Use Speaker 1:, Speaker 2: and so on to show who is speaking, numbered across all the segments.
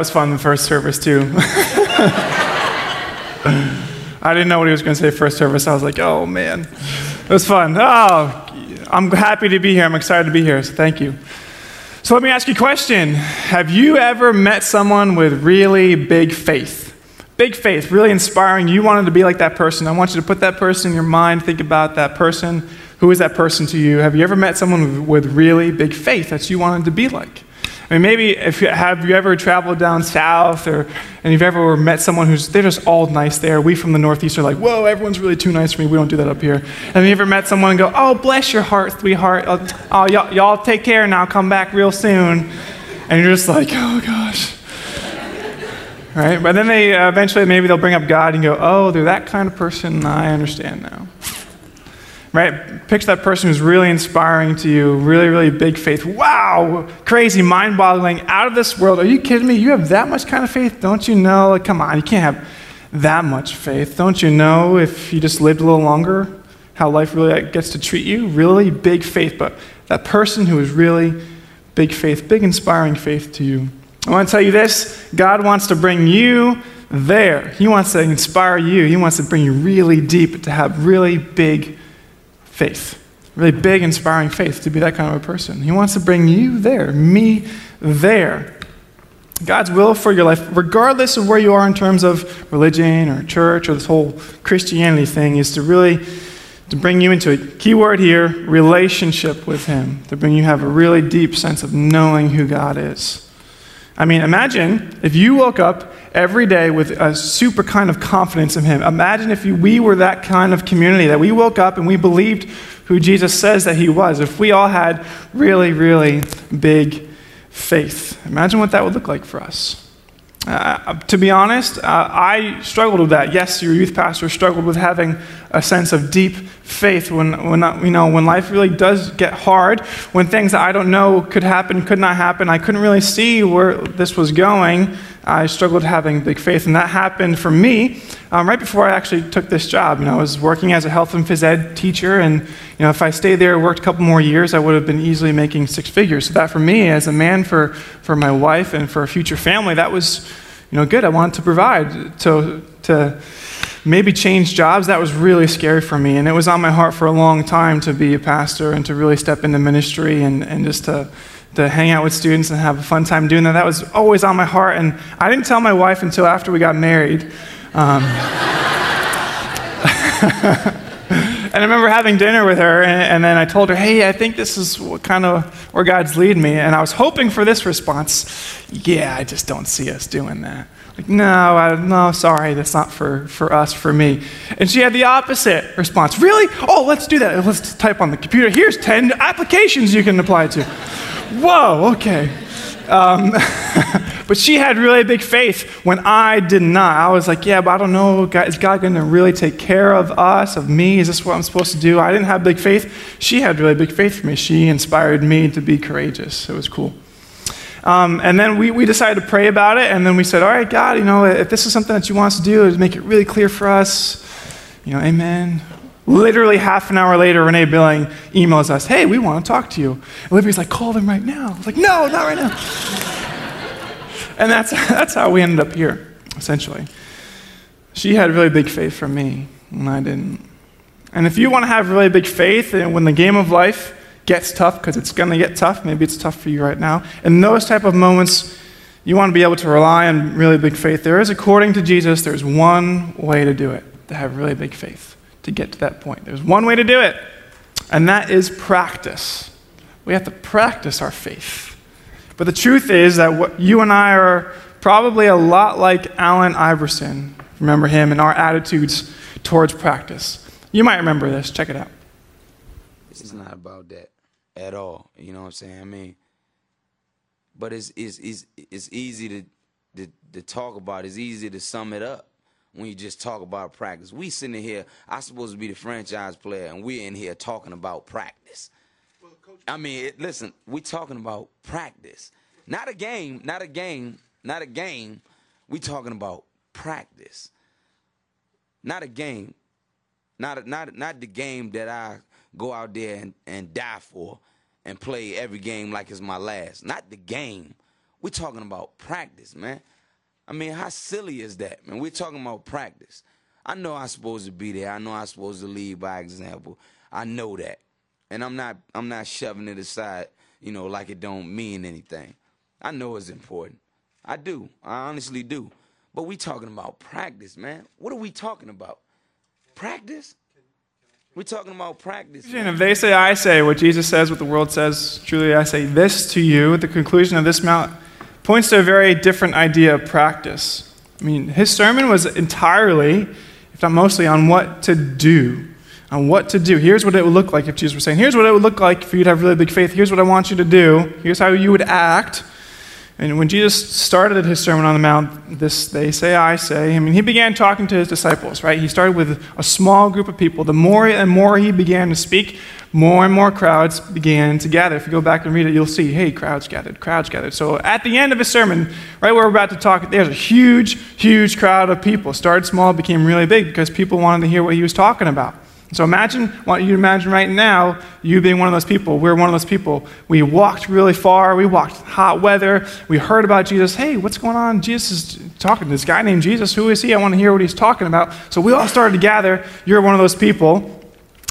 Speaker 1: was fun, the first service, too. I didn't know what he was going to say first service. I was like, oh, man. It was fun. Oh, I'm happy to be here. I'm excited to be here, so thank you. So let me ask you a question Have you ever met someone with really big faith? Big faith, really inspiring. You wanted to be like that person. I want you to put that person in your mind, think about that person. Who is that person to you? Have you ever met someone with really big faith that you wanted to be like? I mean, maybe if you, have you ever traveled down south or and you've ever met someone who's they're just all nice there. We from the Northeast are like, whoa, everyone's really too nice for me. We don't do that up here. Have you ever met someone and go, oh, bless your heart, sweetheart. Oh, oh y'all, y'all take care now. Come back real soon. And you're just like, oh gosh. Right? But then they uh, eventually maybe they'll bring up God and go, oh, they're that kind of person. I understand now right? Picture that person who's really inspiring to you, really, really big faith. Wow, crazy, mind boggling, out of this world. Are you kidding me? You have that much kind of faith? Don't you know? Like, come on, you can't have that much faith. Don't you know if you just lived a little longer, how life really gets to treat you? Really big faith, but that person who is really big faith, big inspiring faith to you. I want to tell you this God wants to bring you there. He wants to inspire you. He wants to bring you really deep to have really big faith. Really big, inspiring faith to be that kind of a person. He wants to bring you there, me there. God's will for your life, regardless of where you are in terms of religion or church or this whole Christianity thing, is to really to bring you into a key word here, relationship with Him. To bring you have a really deep sense of knowing who God is. I mean, imagine if you woke up every day with a super kind of confidence in Him. Imagine if we were that kind of community, that we woke up and we believed who Jesus says that He was. If we all had really, really big faith. Imagine what that would look like for us. Uh, to be honest, uh, I struggled with that. Yes, your youth pastor struggled with having a sense of deep faith when, when, you know, when life really does get hard, when things that I don't know could happen, could not happen. I couldn't really see where this was going. I struggled having big faith, and that happened for me um, right before I actually took this job. You know, I was working as a health and phys ed teacher, and you know, if I stayed there, worked a couple more years, I would have been easily making six figures. So that for me, as a man, for for my wife, and for a future family, that was, you know, good. I wanted to provide to to maybe change jobs. That was really scary for me, and it was on my heart for a long time to be a pastor and to really step into ministry and and just to to hang out with students and have a fun time doing that. That was always on my heart. And I didn't tell my wife until after we got married. Um, and I remember having dinner with her, and, and, then I told her, hey, I think this is what kind of where God's leading me. And I was hoping for this response yeah, I just don't see us doing that. Like, no, I, no, sorry, that's not for, for us, for me. And she had the opposite response. Really? Oh, let's do that. Let's type on the computer. Here's 10 applications you can apply to whoa, okay. Um, but she had really big faith when I did not. I was like, yeah, but I don't know. is God going to really take care of us, of me? Is this what I'm supposed to do? I didn't have big faith. She had really big faith for me. She inspired me to be courageous. It was cool. Um, and then we, we decided to pray about it. And then we said, all right, God, you know, if this is something that you want us to do, make it really clear for us. You know, amen. Literally half an hour later, Renee Billing emails us, Hey, we want to talk to you. Olivia's like, Call them right now. I was like, No, not right now. And that's, that's how we ended up here, essentially. She had really big faith for me, and I didn't. And if you want to have really big faith, and when the game of life gets tough, because it's going to get tough, maybe it's tough for you right now, in those type of moments, you want to be able to rely on really big faith. There is, according to Jesus, there's one way to do it, to have really big faith to get to that point. There's one way to do it, and that is practice. We have to practice our faith. But the truth is that what you and I are probably a lot like Allen Iverson. Remember him and our attitudes towards practice. You might remember this. Check it out.
Speaker 2: This is not about that at all. You know what I'm saying? I mean, but it's it's it's, it's easy to, to to talk about. It's easy to sum it up when you just talk about practice. We sitting here, I'm supposed to be the franchise player, and we're in here talking about practice. I mean, it, listen, we talking about practice, not a game, not a game, not a game. We talking about practice, not a game, not a, not not the game that I go out there and, and die for and play every game like it's my last. Not the game. We're talking about practice, man. I mean, how silly is that, man? We're talking about practice. I know I'm supposed to be there. I know I'm supposed to lead by example. I know that. And I'm not I'm not shoving it aside, you know, like it don't mean anything. I know it's important. I do. I honestly do. But we talking about practice, man. What are we talking about? Practice? We're talking about practice.
Speaker 1: And if they say, I say, what Jesus says, what the world says, truly I say this to you, the conclusion of this mount points to a very different idea of practice. I mean, his sermon was entirely, if not mostly, on what to do. On what to do. Here's what it would look like if Jesus were saying, Here's what it would look like for you to have really big faith. Here's what I want you to do. Here's how you would act. And when Jesus started his Sermon on the Mount, this they say, I say, I mean, he began talking to his disciples, right? He started with a small group of people. The more and more he began to speak, more and more crowds began to gather. If you go back and read it, you'll see, hey, crowds gathered, crowds gathered. So at the end of his sermon, right where we're about to talk, there's a huge, huge crowd of people. Started small, became really big because people wanted to hear what he was talking about. So imagine, want you to imagine right now, you being one of those people. We're one of those people. We walked really far. We walked hot weather. We heard about Jesus. Hey, what's going on? Jesus is talking to this guy named Jesus. Who is he? I want to hear what he's talking about. So we all started to gather. You're one of those people.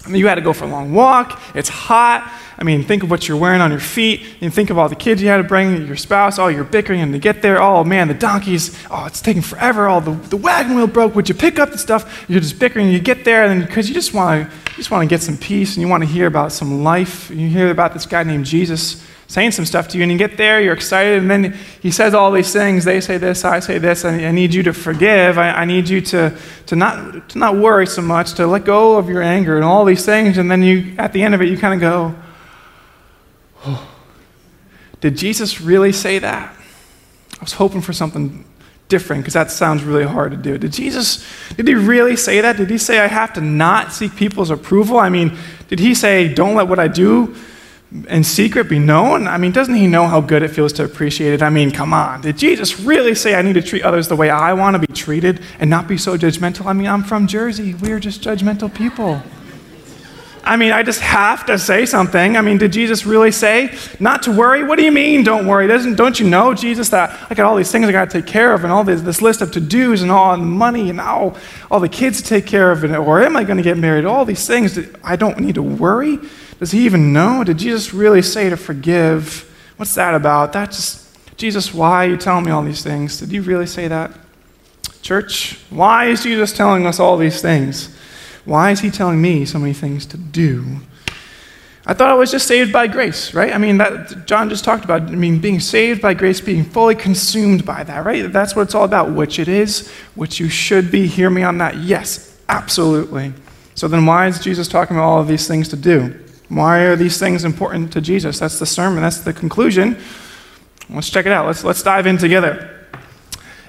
Speaker 1: You had to go for a long walk. It's hot. I mean, think of what you're wearing on your feet. And think of all the kids you had to bring, your spouse, all your bickering and to get there. Oh, man, the donkeys. Oh, it's taking forever. Oh, the, the wagon wheel broke. Would you pick up the stuff? You're just bickering. You get there, and because you just want to just want to get some peace and you want to hear about some life. You hear about this guy named Jesus saying some stuff to you, and you get there, you're excited, and then he says all these things. They say this, I say this. I, I need you to forgive. I, I, need you to, to, not, to not worry so much, to let go of your anger and all these things. And then you, at the end of it, you kind of go, oh, Did Jesus really say that? I was hoping for something different because that sounds really hard to do. Did Jesus, did he really say that? Did he say I have to not seek people's approval? I mean, did he say don't let what I do in secret be known? I mean, doesn't he know how good it feels to appreciate it? I mean, come on. Did Jesus really say I need to treat others the way I want to be treated and not be so judgmental? I mean, I'm from Jersey. We're just judgmental people. I mean, I just have to say something. I mean, did Jesus really say not to worry? What do you mean, don't worry? Doesn't, don't you know, Jesus, that I got all these things I got to take care of and all this, this list of to dos and all the money and all, all the kids to take care of? And, or am I going to get married? All these things I don't need to worry? Does he even know? Did Jesus really say to forgive? What's that about? That's just, Jesus, why are you telling me all these things? Did you really say that? Church, why is Jesus telling us all these things? Why is he telling me so many things to do? I thought I was just saved by grace, right? I mean, that John just talked about. I mean, being saved by grace, being fully consumed by that, right? That's what it's all about, which it is, which you should be. Hear me on that. Yes, absolutely. So then, why is Jesus talking about all of these things to do? Why are these things important to Jesus? That's the sermon, that's the conclusion. Let's check it out. Let's, let's dive in together.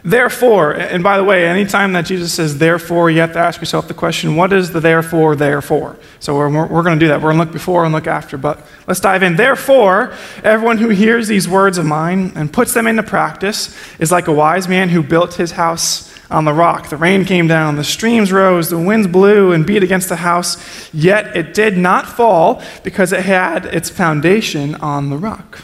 Speaker 1: Therefore, and by the way, anytime that Jesus says therefore, you have to ask yourself the question, what is the therefore, therefore? So we're, we're going to do that. We're going to look before and look after, but let's dive in. Therefore, everyone who hears these words of mine and puts them into practice is like a wise man who built his house on the rock. The rain came down, the streams rose, the winds blew and beat against the house, yet it did not fall because it had its foundation on the rock.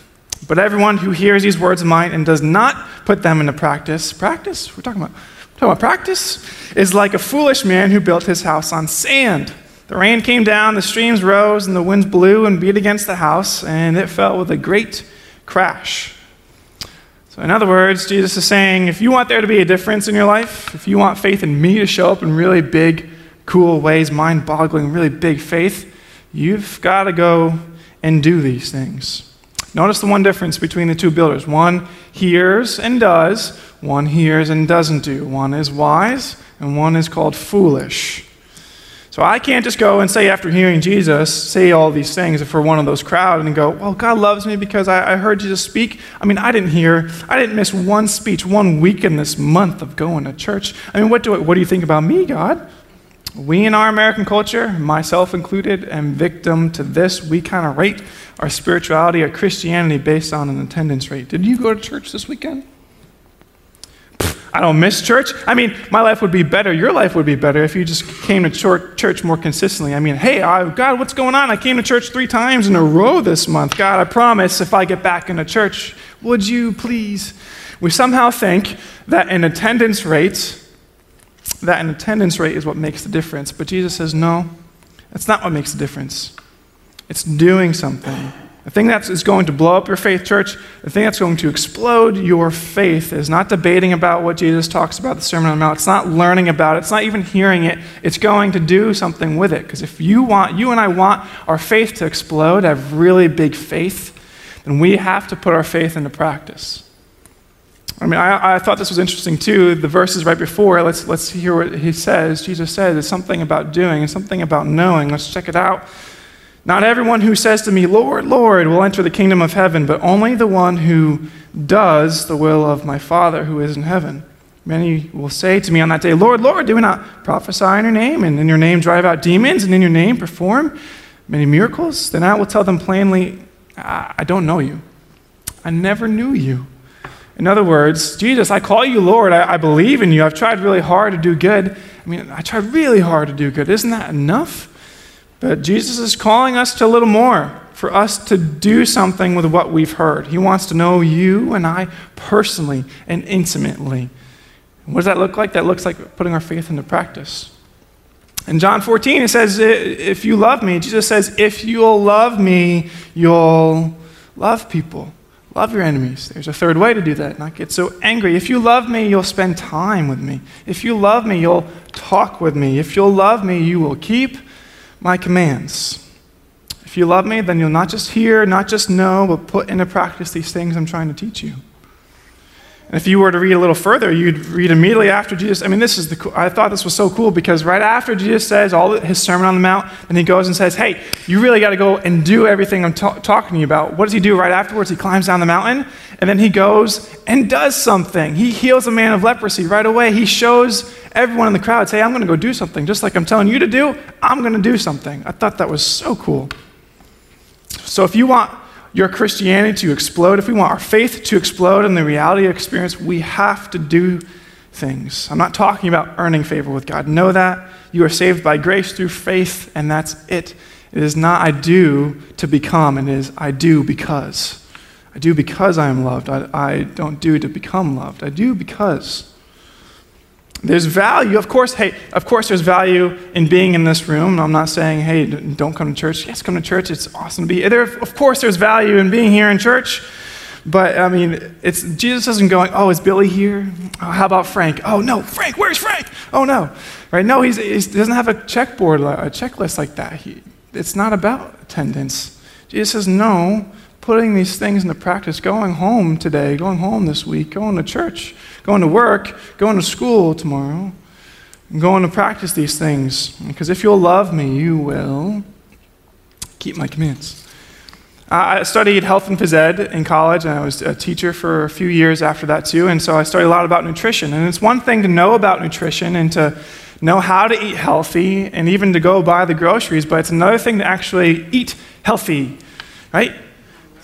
Speaker 1: But everyone who hears these words of mine and does not put them into practice, practice? We're talking about, we're talking about practice? Is like a foolish man who built his house on sand. The rain came down, the streams rose, and the winds blew and beat against the house, and it fell with a great crash. So, in other words, Jesus is saying if you want there to be a difference in your life, if you want faith in me to show up in really big, cool ways, mind boggling, really big faith, you've got to go and do these things. Notice the one difference between the two builders. One hears and does, one hears and doesn't do. One is wise, and one is called foolish. So I can't just go and say, after hearing Jesus say all these things, if we're one of those crowd, and go, well, God loves me because I, I heard Jesus speak. I mean, I didn't hear, I didn't miss one speech, one week in this month of going to church. I mean, what do, what do you think about me, God? We in our American culture, myself included, am victim to this. We kind of rate our spirituality, our Christianity based on an attendance rate. Did you go to church this weekend? I don't miss church. I mean, my life would be better. Your life would be better if you just came to church more consistently. I mean, hey, I, God, what's going on? I came to church three times in a row this month. God, I promise if I get back into church, would you please? We somehow think that an attendance rate, that an attendance rate is what makes the difference. But Jesus says, no, that's not what makes the difference. It's doing something. The thing that is going to blow up your faith, church, the thing that's going to explode your faith is not debating about what Jesus talks about the Sermon on the Mount. It's not learning about it. It's not even hearing it. It's going to do something with it. Because if you want, you and I want our faith to explode, have really big faith, then we have to put our faith into practice. I mean, I, I thought this was interesting too. The verses right before, let's, let's hear what he says. Jesus says it's something about doing and something about knowing. Let's check it out. Not everyone who says to me, Lord, Lord, will enter the kingdom of heaven, but only the one who does the will of my Father who is in heaven. Many will say to me on that day, Lord, Lord, do we not prophesy in your name, and in your name drive out demons, and in your name perform many miracles? Then I will tell them plainly, I don't know you. I never knew you. In other words, Jesus, I call you Lord. I, I believe in you. I've tried really hard to do good. I mean, I tried really hard to do good. Isn't that enough? But Jesus is calling us to a little more, for us to do something with what we've heard. He wants to know you and I personally and intimately. What does that look like? That looks like putting our faith into practice. In John 14, it says, If you love me, Jesus says, If you'll love me, you'll love people. Love your enemies. There's a third way to do that, not get so angry. If you love me, you'll spend time with me. If you love me, you'll talk with me. If you'll love me, you will keep my commands. If you love me, then you'll not just hear, not just know, but put into practice these things I'm trying to teach you. And if you were to read a little further, you'd read immediately after Jesus. I mean, this is the. I thought this was so cool because right after Jesus says all his Sermon on the Mount, and he goes and says, "Hey, you really got to go and do everything I'm ta- talking to you about." What does he do right afterwards? He climbs down the mountain, and then he goes and does something. He heals a man of leprosy right away. He shows everyone in the crowd, "Hey, I'm going to go do something, just like I'm telling you to do. I'm going to do something." I thought that was so cool. So if you want your Christianity to explode, if we want our faith to explode in the reality experience, we have to do things. I'm not talking about earning favor with God. Know that. You are saved by grace through faith, and that's it. It is not I do to become, it is I do because. I do because I am loved. I, I don't do to become loved. I do because. There's value, of course, hey, of course there's value in being in this room. I'm not saying, hey, don't come to church. Yes, come to church. It's awesome to be there. Of course there's value in being here in church. But I mean, it's Jesus isn't going, oh, is Billy here? Oh, how about Frank? Oh no, Frank, where's Frank? Oh no. Right? No, he doesn't have a checkboard, a checklist like that. He, it's not about attendance. Jesus says, no, putting these things into practice, going home today, going home this week, going to church going to work, going to school tomorrow, going to practice these things. Because if you'll love me, you will keep my commands. I studied health and phys ed in college, and I was a teacher for a few years after that, too. And so I studied a lot about nutrition. And it's one thing to know about nutrition and to know how to eat healthy and even to go buy the groceries, but it's another thing to actually eat healthy, right?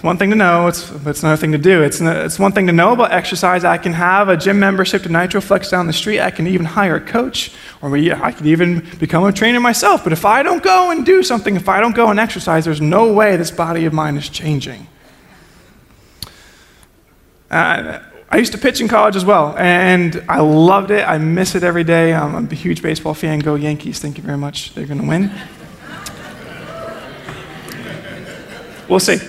Speaker 1: It's one thing to know, it's, it's another thing to do. It's, it's one thing to know about exercise. I can have a gym membership to NitroFlex down the street. I can even hire a coach, or I could even become a trainer myself. But if I don't go and do something, if I don't go and exercise, there's no way this body of mine is changing. Uh, I used to pitch in college as well, and I loved it. I miss it every day. I'm a huge baseball fan. Go Yankees. Thank you very much. They're going to win. We'll see.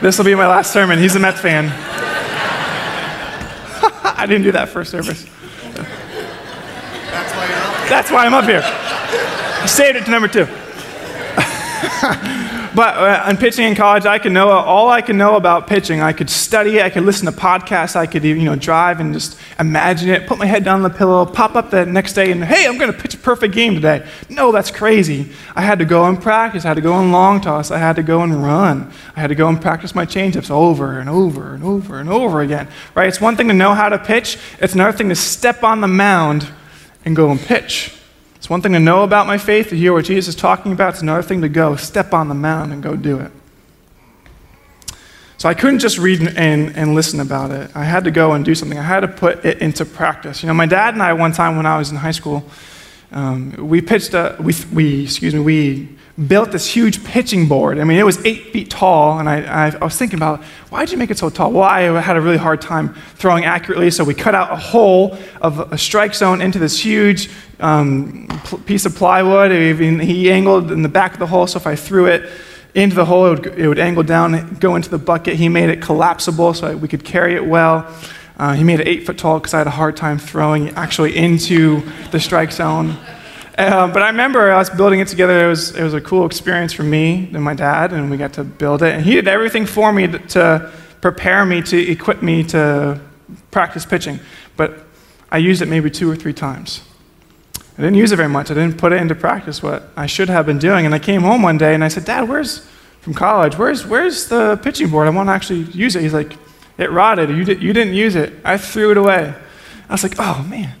Speaker 1: This will be my last sermon. He's a Mets fan. I didn't do that first service.
Speaker 3: That's why,
Speaker 1: That's why I'm up here. I saved it to number two. But uh, in pitching in college, I could know all I could know about pitching. I could study, I could listen to podcasts, I could you know drive and just imagine it, put my head down on the pillow, pop up the next day, and hey, I'm going to pitch a perfect game today. No, that's crazy. I had to go and practice. I had to go and long toss. I had to go and run. I had to go and practice my changeups over and over and over and over again. Right? It's one thing to know how to pitch. It's another thing to step on the mound and go and pitch. One thing to know about my faith, to hear what Jesus is talking about. It's another thing to go, step on the mound, and go do it. So I couldn't just read and, and listen about it. I had to go and do something. I had to put it into practice. You know, my dad and I, one time when I was in high school, um, we pitched a, we, we, excuse me, we built this huge pitching board. I mean, it was eight feet tall, and I, I, I was thinking about why did you make it so tall? Well, I had a really hard time throwing accurately, so we cut out a hole of a strike zone into this huge um, piece of plywood. He angled in the back of the hole, so if I threw it into the hole, it would, it would angle down, go into the bucket. He made it collapsible so we could carry it well. Uh, he made it eight foot tall because I had a hard time throwing actually into the strike zone. Uh, but I remember us building it together. It was, it was a cool experience for me and my dad, and we got to build it. And he did everything for me to, to prepare me, to equip me to practice pitching. But I used it maybe two or three times. I didn't use it very much. I didn't put it into practice what I should have been doing. And I came home one day and I said, Dad, where's, from college, where's, where's the pitching board? I want to actually use it. He's like, It rotted. You, did, you didn't use it. I threw it away. I was like, Oh, man.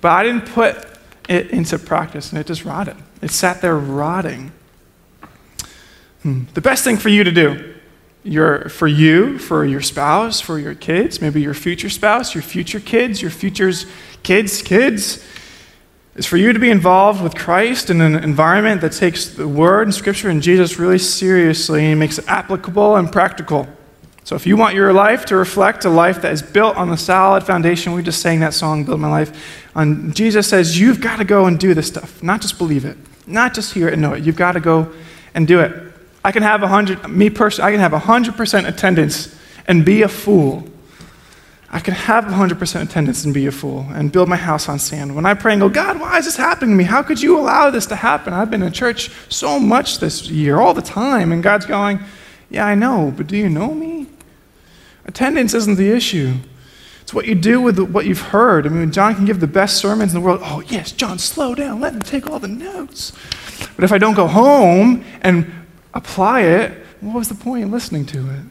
Speaker 1: But I didn't put it into practice and it just rotted. It sat there rotting. Hmm. The best thing for you to do, your, for you, for your spouse, for your kids, maybe your future spouse, your future kids, your future's kids' kids, is for you to be involved with Christ in an environment that takes the Word and Scripture and Jesus really seriously and makes it applicable and practical. So if you want your life to reflect a life that is built on the solid foundation, we just sang that song, Build My Life, and Jesus says, you've got to go and do this stuff, not just believe it, not just hear it and know it. You've got to go and do it. I can have a hundred, me personally, I can have a hundred percent attendance and be a fool I can have 100% attendance and be a fool and build my house on sand. When I pray and go, God, why is this happening to me? How could you allow this to happen? I've been in church so much this year, all the time. And God's going, Yeah, I know, but do you know me? Attendance isn't the issue. It's what you do with what you've heard. I mean, John can give the best sermons in the world. Oh, yes, John, slow down. Let him take all the notes. But if I don't go home and apply it, what was the point in listening to it?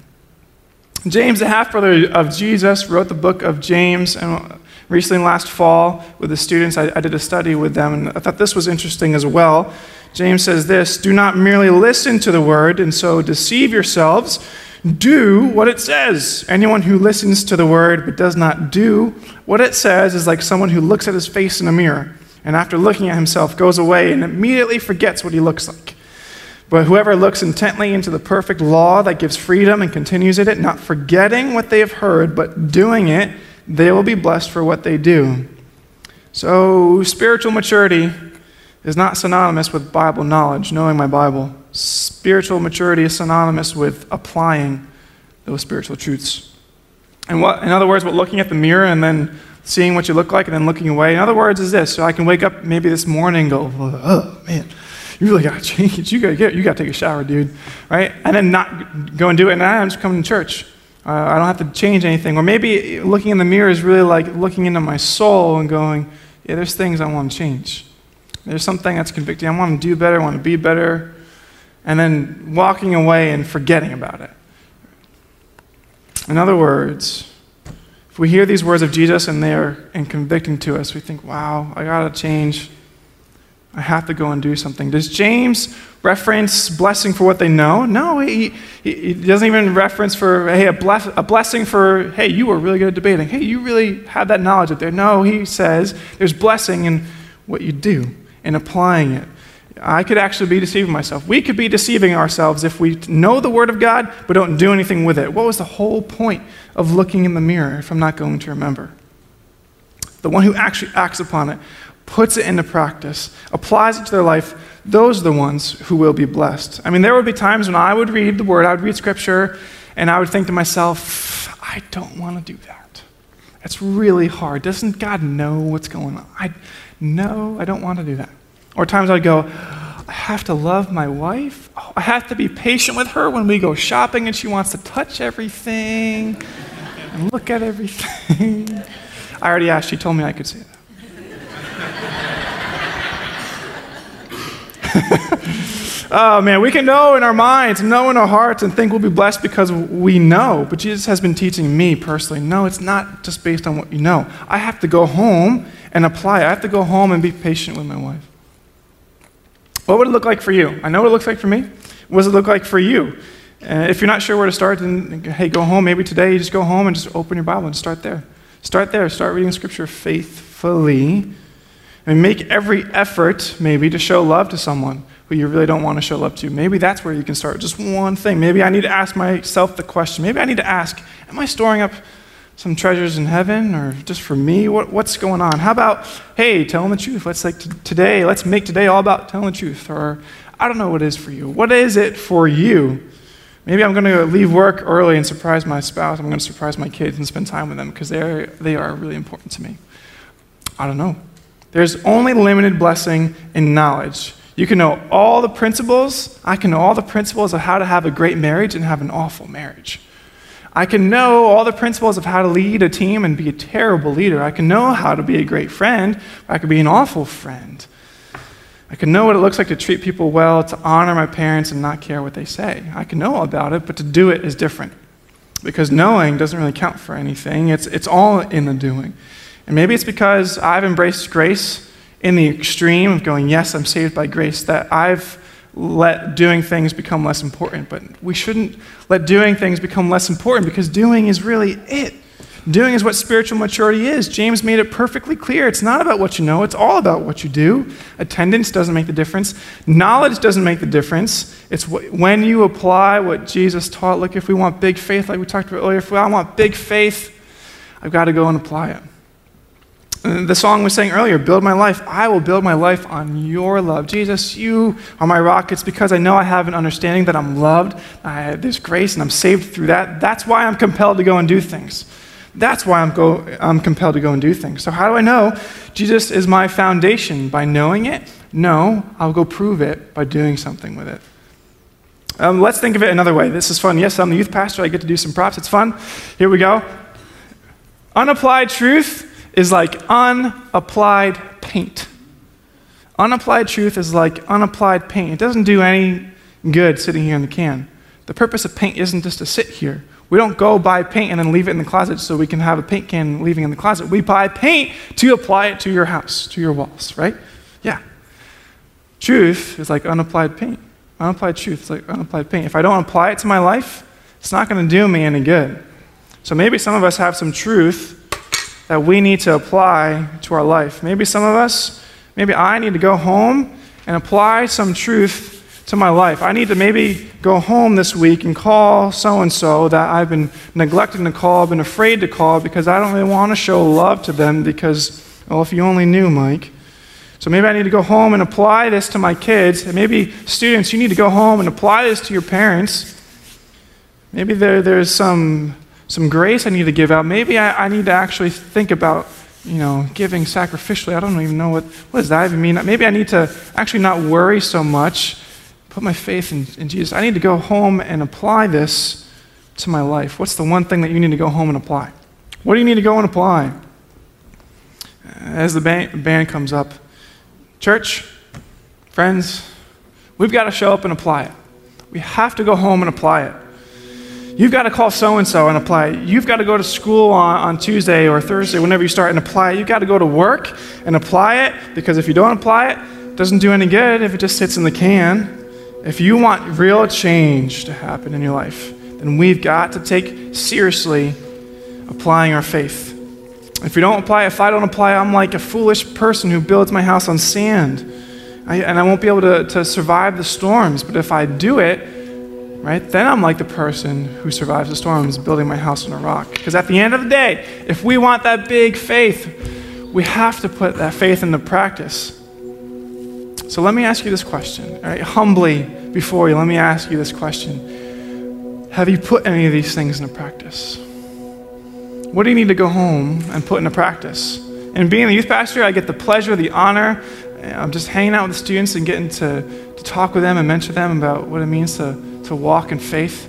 Speaker 1: James, the half brother of Jesus, wrote the book of James. And recently, last fall, with the students, I, I, did a study with them, and I thought this was interesting as well. James says this Do not merely listen to the word and so deceive yourselves. Do what it says. Anyone who listens to the word but does not do what it says is like someone who looks at his face in a mirror and after looking at himself goes away and immediately forgets what he looks like. But whoever looks intently into the perfect law that gives freedom and continues in it, not forgetting what they have heard, but doing it, they will be blessed for what they do. So, spiritual maturity is not synonymous with Bible knowledge, knowing my Bible. Spiritual maturity is synonymous with applying those spiritual truths. And what, in other words, what looking at the mirror and then seeing what you look like and then looking away, in other words, is this. So I can wake up maybe this morning and go, oh, man you really got to change. You got to get, you got to take a shower, dude, right? And then not go and do it. And I'm just coming to church. Uh, I don't have to change anything. Or maybe looking in the mirror is really like looking into my soul and going, yeah, there's things I want to change. There's something that's convicting. I want to do better. I want to be better. And then walking away and forgetting about it. In other words, if we hear these words of Jesus and they're and convicting to us, we think, wow, I got to change. I have to go and do something. Does James reference blessing for what they know? No, he, he, doesn't even reference for, hey, a, bless, a blessing for, hey, you were really good at debating. Hey, you really had that knowledge up there. No, he says there's blessing in what you do, in applying it. I could actually be deceiving myself. We could be deceiving ourselves if we know the Word of God but don't do anything with it. What was the whole point of looking in the mirror if I'm not going to remember? The one who actually acts upon it puts it into practice, applies it to their life, those are the ones who will be blessed. I mean, there would be times when I would read the word, I would read scripture, and I would think to myself, I don't want to do that. It's really hard. Doesn't God know what's going on? I no, I don't want to do that. Or times I'd go, I have to love my wife. Oh, I have to be patient with her when we go shopping and she wants to touch everything and look at everything. I already asked, she told me I could say that. oh man, we can know in our minds, know in our hearts, and think we'll be blessed because we know. But Jesus has been teaching me personally no, it's not just based on what you know. I have to go home and apply. I have to go home and be patient with my wife. What would it look like for you? I know what it looks like for me. What does it look like for you? And if you're not sure where to start, then hey, go home. Maybe today you just go home and just open your Bible and start there. Start there. Start reading Scripture faithfully. And make every effort, maybe, to show love to someone who you really don't want to show up to. Maybe that's where you can start. Just one thing. Maybe I need to ask myself the question. Maybe I need to ask Am I storing up some treasures in heaven or just for me? What, what's going on? How about, hey, telling the truth? Let's like t- today, let's make today all about telling the truth. Or I don't know what it is for you. What is it for you? Maybe I'm going to leave work early and surprise my spouse. I'm going to surprise my kids and spend time with them because they are really important to me. I don't know. There's only limited blessing in knowledge. You can know all the principles. I can know all the principles of how to have a great marriage and have an awful marriage. I can know all the principles of how to lead a team and be a terrible leader. I can know how to be a great friend, I could be an awful friend. I can know what it looks like to treat people well, to honor my parents and not care what they say. I can know about it, but to do it is different. Because knowing doesn't really count for anything, it's, it's all in the doing. And maybe it's because I've embraced grace in the extreme of going, yes, I'm saved by grace, that I've let doing things become less important. But we shouldn't let doing things become less important because doing is really it. Doing is what spiritual maturity is. James made it perfectly clear. It's not about what you know, it's all about what you do. Attendance doesn't make the difference, knowledge doesn't make the difference. It's when you apply what Jesus taught. Look, if we want big faith, like we talked about earlier, if I want big faith, I've got to go and apply it. The song was saying earlier, build my life. I will build my life on your love. Jesus, you are my rock. It's because I know I have an understanding that I'm loved, I have this grace, and I'm saved through that. That's why I'm compelled to go and do things. That's why I'm, go, I'm compelled to go and do things. So, how do I know Jesus is my foundation? By knowing it? No, I'll go prove it by doing something with it. Um, let's think of it another way. This is fun. Yes, I'm the youth pastor. I get to do some props. It's fun. Here we go. Unapplied truth is like unapplied paint. Unapplied truth is like unapplied paint. It doesn't do any good sitting here in the can. The purpose of paint isn't just to sit here. We don't go buy paint and then leave it in the closet so we can have a paint can leaving in the closet. We buy paint to apply it to your house, to your walls, right? Yeah. Truth is like unapplied paint. Unapplied truth is like unapplied paint. If I don't apply it to my life, it's not going to do me any good. So maybe some of us have some truth that we need to apply to our life. Maybe some of us, maybe I need to go home and apply some truth to my life. I need to maybe go home this week and call so and so that I've been neglecting to call, been afraid to call because I don't really want to show love to them because, well, if you only knew, Mike. So maybe I need to go home and apply this to my kids. And maybe students, you need to go home and apply this to your parents. Maybe there, there's some some grace I need to give out. Maybe I, I need to actually think about, you know, giving sacrificially. I don't even know what, what does that even mean. Maybe I need to actually not worry so much, put my faith in, in Jesus. I need to go home and apply this to my life. What's the one thing that you need to go home and apply? What do you need to go and apply? As the band, band comes up, church, friends, we've got to show up and apply it. We have to go home and apply it. You've got to call so and so and apply. You've got to go to school on, on Tuesday or Thursday, whenever you start, and apply. You've got to go to work and apply it because if you don't apply it, it doesn't do any good if it just sits in the can. If you want real change to happen in your life, then we've got to take seriously applying our faith. If we don't apply, if I don't apply, I'm like a foolish person who builds my house on sand. I, and I won't be able to, to survive the storms. But if I do it, right? Then I'm like the person who survives the storms building my house on a rock. Because at the end of the day, if we want that big faith, we have to put that faith into practice. So let me ask you this question, right? Humbly before you, let me ask you this question. Have you put any of these things into practice? What do you need to go home and put into practice? And being the youth pastor, I get the pleasure, the honor. I'm just hanging out with the students and getting to, to talk with them and mentor them about what it means to to walk in faith.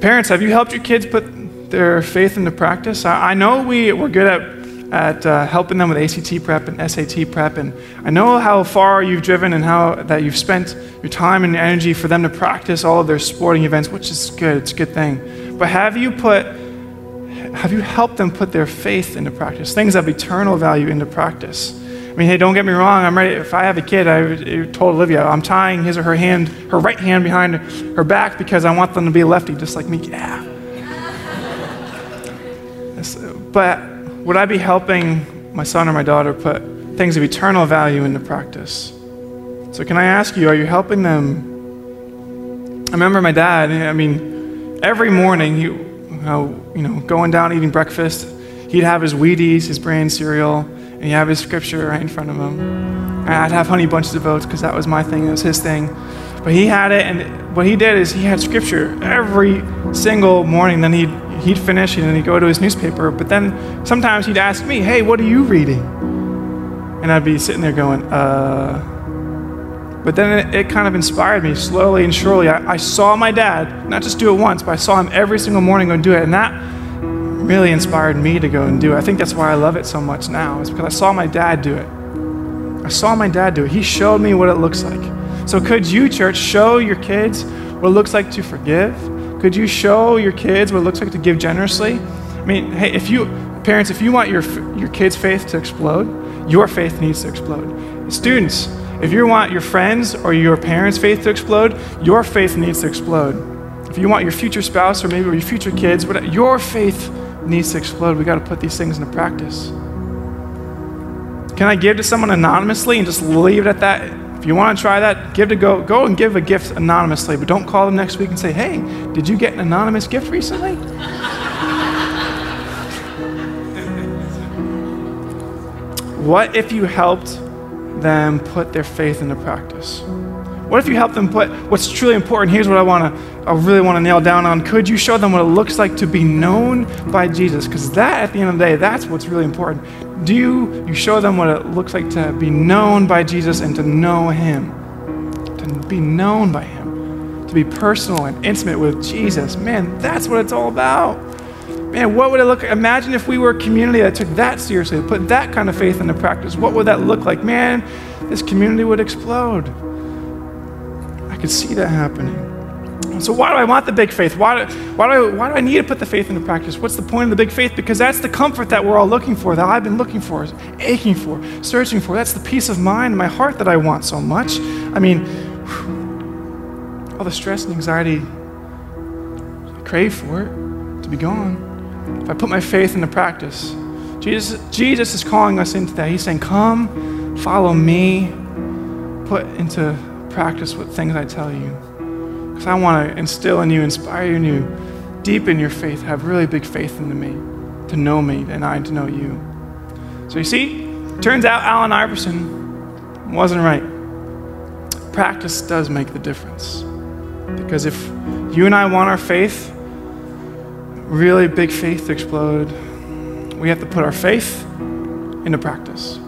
Speaker 1: Parents, have you helped your kids put their faith into practice? I, I know we, we're good at, at uh, helping them with ACT prep and SAT prep, and I know how far you've driven and how that you've spent your time and energy for them to practice all of their sporting events, which is good. It's a good thing. But have you put have you helped them put their faith into practice, things of eternal value into practice? Mean, hey, don't get me wrong. I'm ready. If I have a kid, I, I told Olivia, I'm tying his or her hand, her right hand behind her back because I want them to be lefty, just like me. Yeah. but would I be helping my son or my daughter put things of eternal value into practice? So, can I ask you, are you helping them? I remember my dad, I mean, every morning, he, you know, going down eating breakfast, he'd have his Wheaties, his bran cereal, and he'd have his scripture right in front of him. And I'd have honey bunches of oats because that was my thing, it was his thing. But he had it, and what he did is he had scripture every single morning. Then he'd, he'd finish and then he'd go to his newspaper. But then sometimes he'd ask me, Hey, what are you reading? And I'd be sitting there going, Uh, but then it, it, kind of inspired me slowly and surely. I, I, saw my dad, not just do it once, but I saw him every single morning go do it. And that really inspired me to go and do it. I think that's why I love it so much now, is because I saw my dad do it. I saw my dad do it. He showed me what it looks like. So, could you, church, show your kids what it looks like to forgive? Could you show your kids what it looks like to give generously? I mean, hey, if you, parents, if you want your, your kids' faith to explode, your faith needs to explode. Students, if you want your friends or your parents' faith to explode, your faith needs to explode. If you want your future spouse or maybe your future kids, your faith needs to explode. We got to put these things into practice. Can I give to someone anonymously and just leave it at that? If you want to try that, give to go go and give a gift anonymously, but don't call them next week and say, "Hey, did you get an anonymous gift recently?" what if you helped them put their faith into practice? What if you help them put what's truly important? Here's what I want to, I really want to nail down on. Could you show them what it looks like to be known by Jesus? Because that, at the end of the day, that's what's really important. Do you, you show them what it looks like to be known by Jesus and to know Him? To be known by Him, to be personal and intimate with Jesus. Man, that's what it's all about. Man, what would it look like? Imagine if we were a community that took that seriously, put that kind of faith into practice. What would that look like? Man, this community would explode. Could see that happening. So why do I want the big faith? Why do, why, do I, why do I need to put the faith into practice? What's the point of the big faith? Because that's the comfort that we're all looking for, that I've been looking for, aching for, searching for. That's the peace of mind in my heart that I want so much. I mean, all the stress and anxiety, I crave for it to be gone if I put my faith into practice, Jesus, Jesus is calling us into that. He's saying, Come, follow me, put into practice what things I tell you. Because I want to instill in you, inspire you, in you, deepen your faith, have really big faith in me, to know me, and I to know you. So you see, turns out Allen Iverson wasn't right. Practice does make the difference. Because if you and I want our faith, really big faith to explode, we have to put our faith into practice.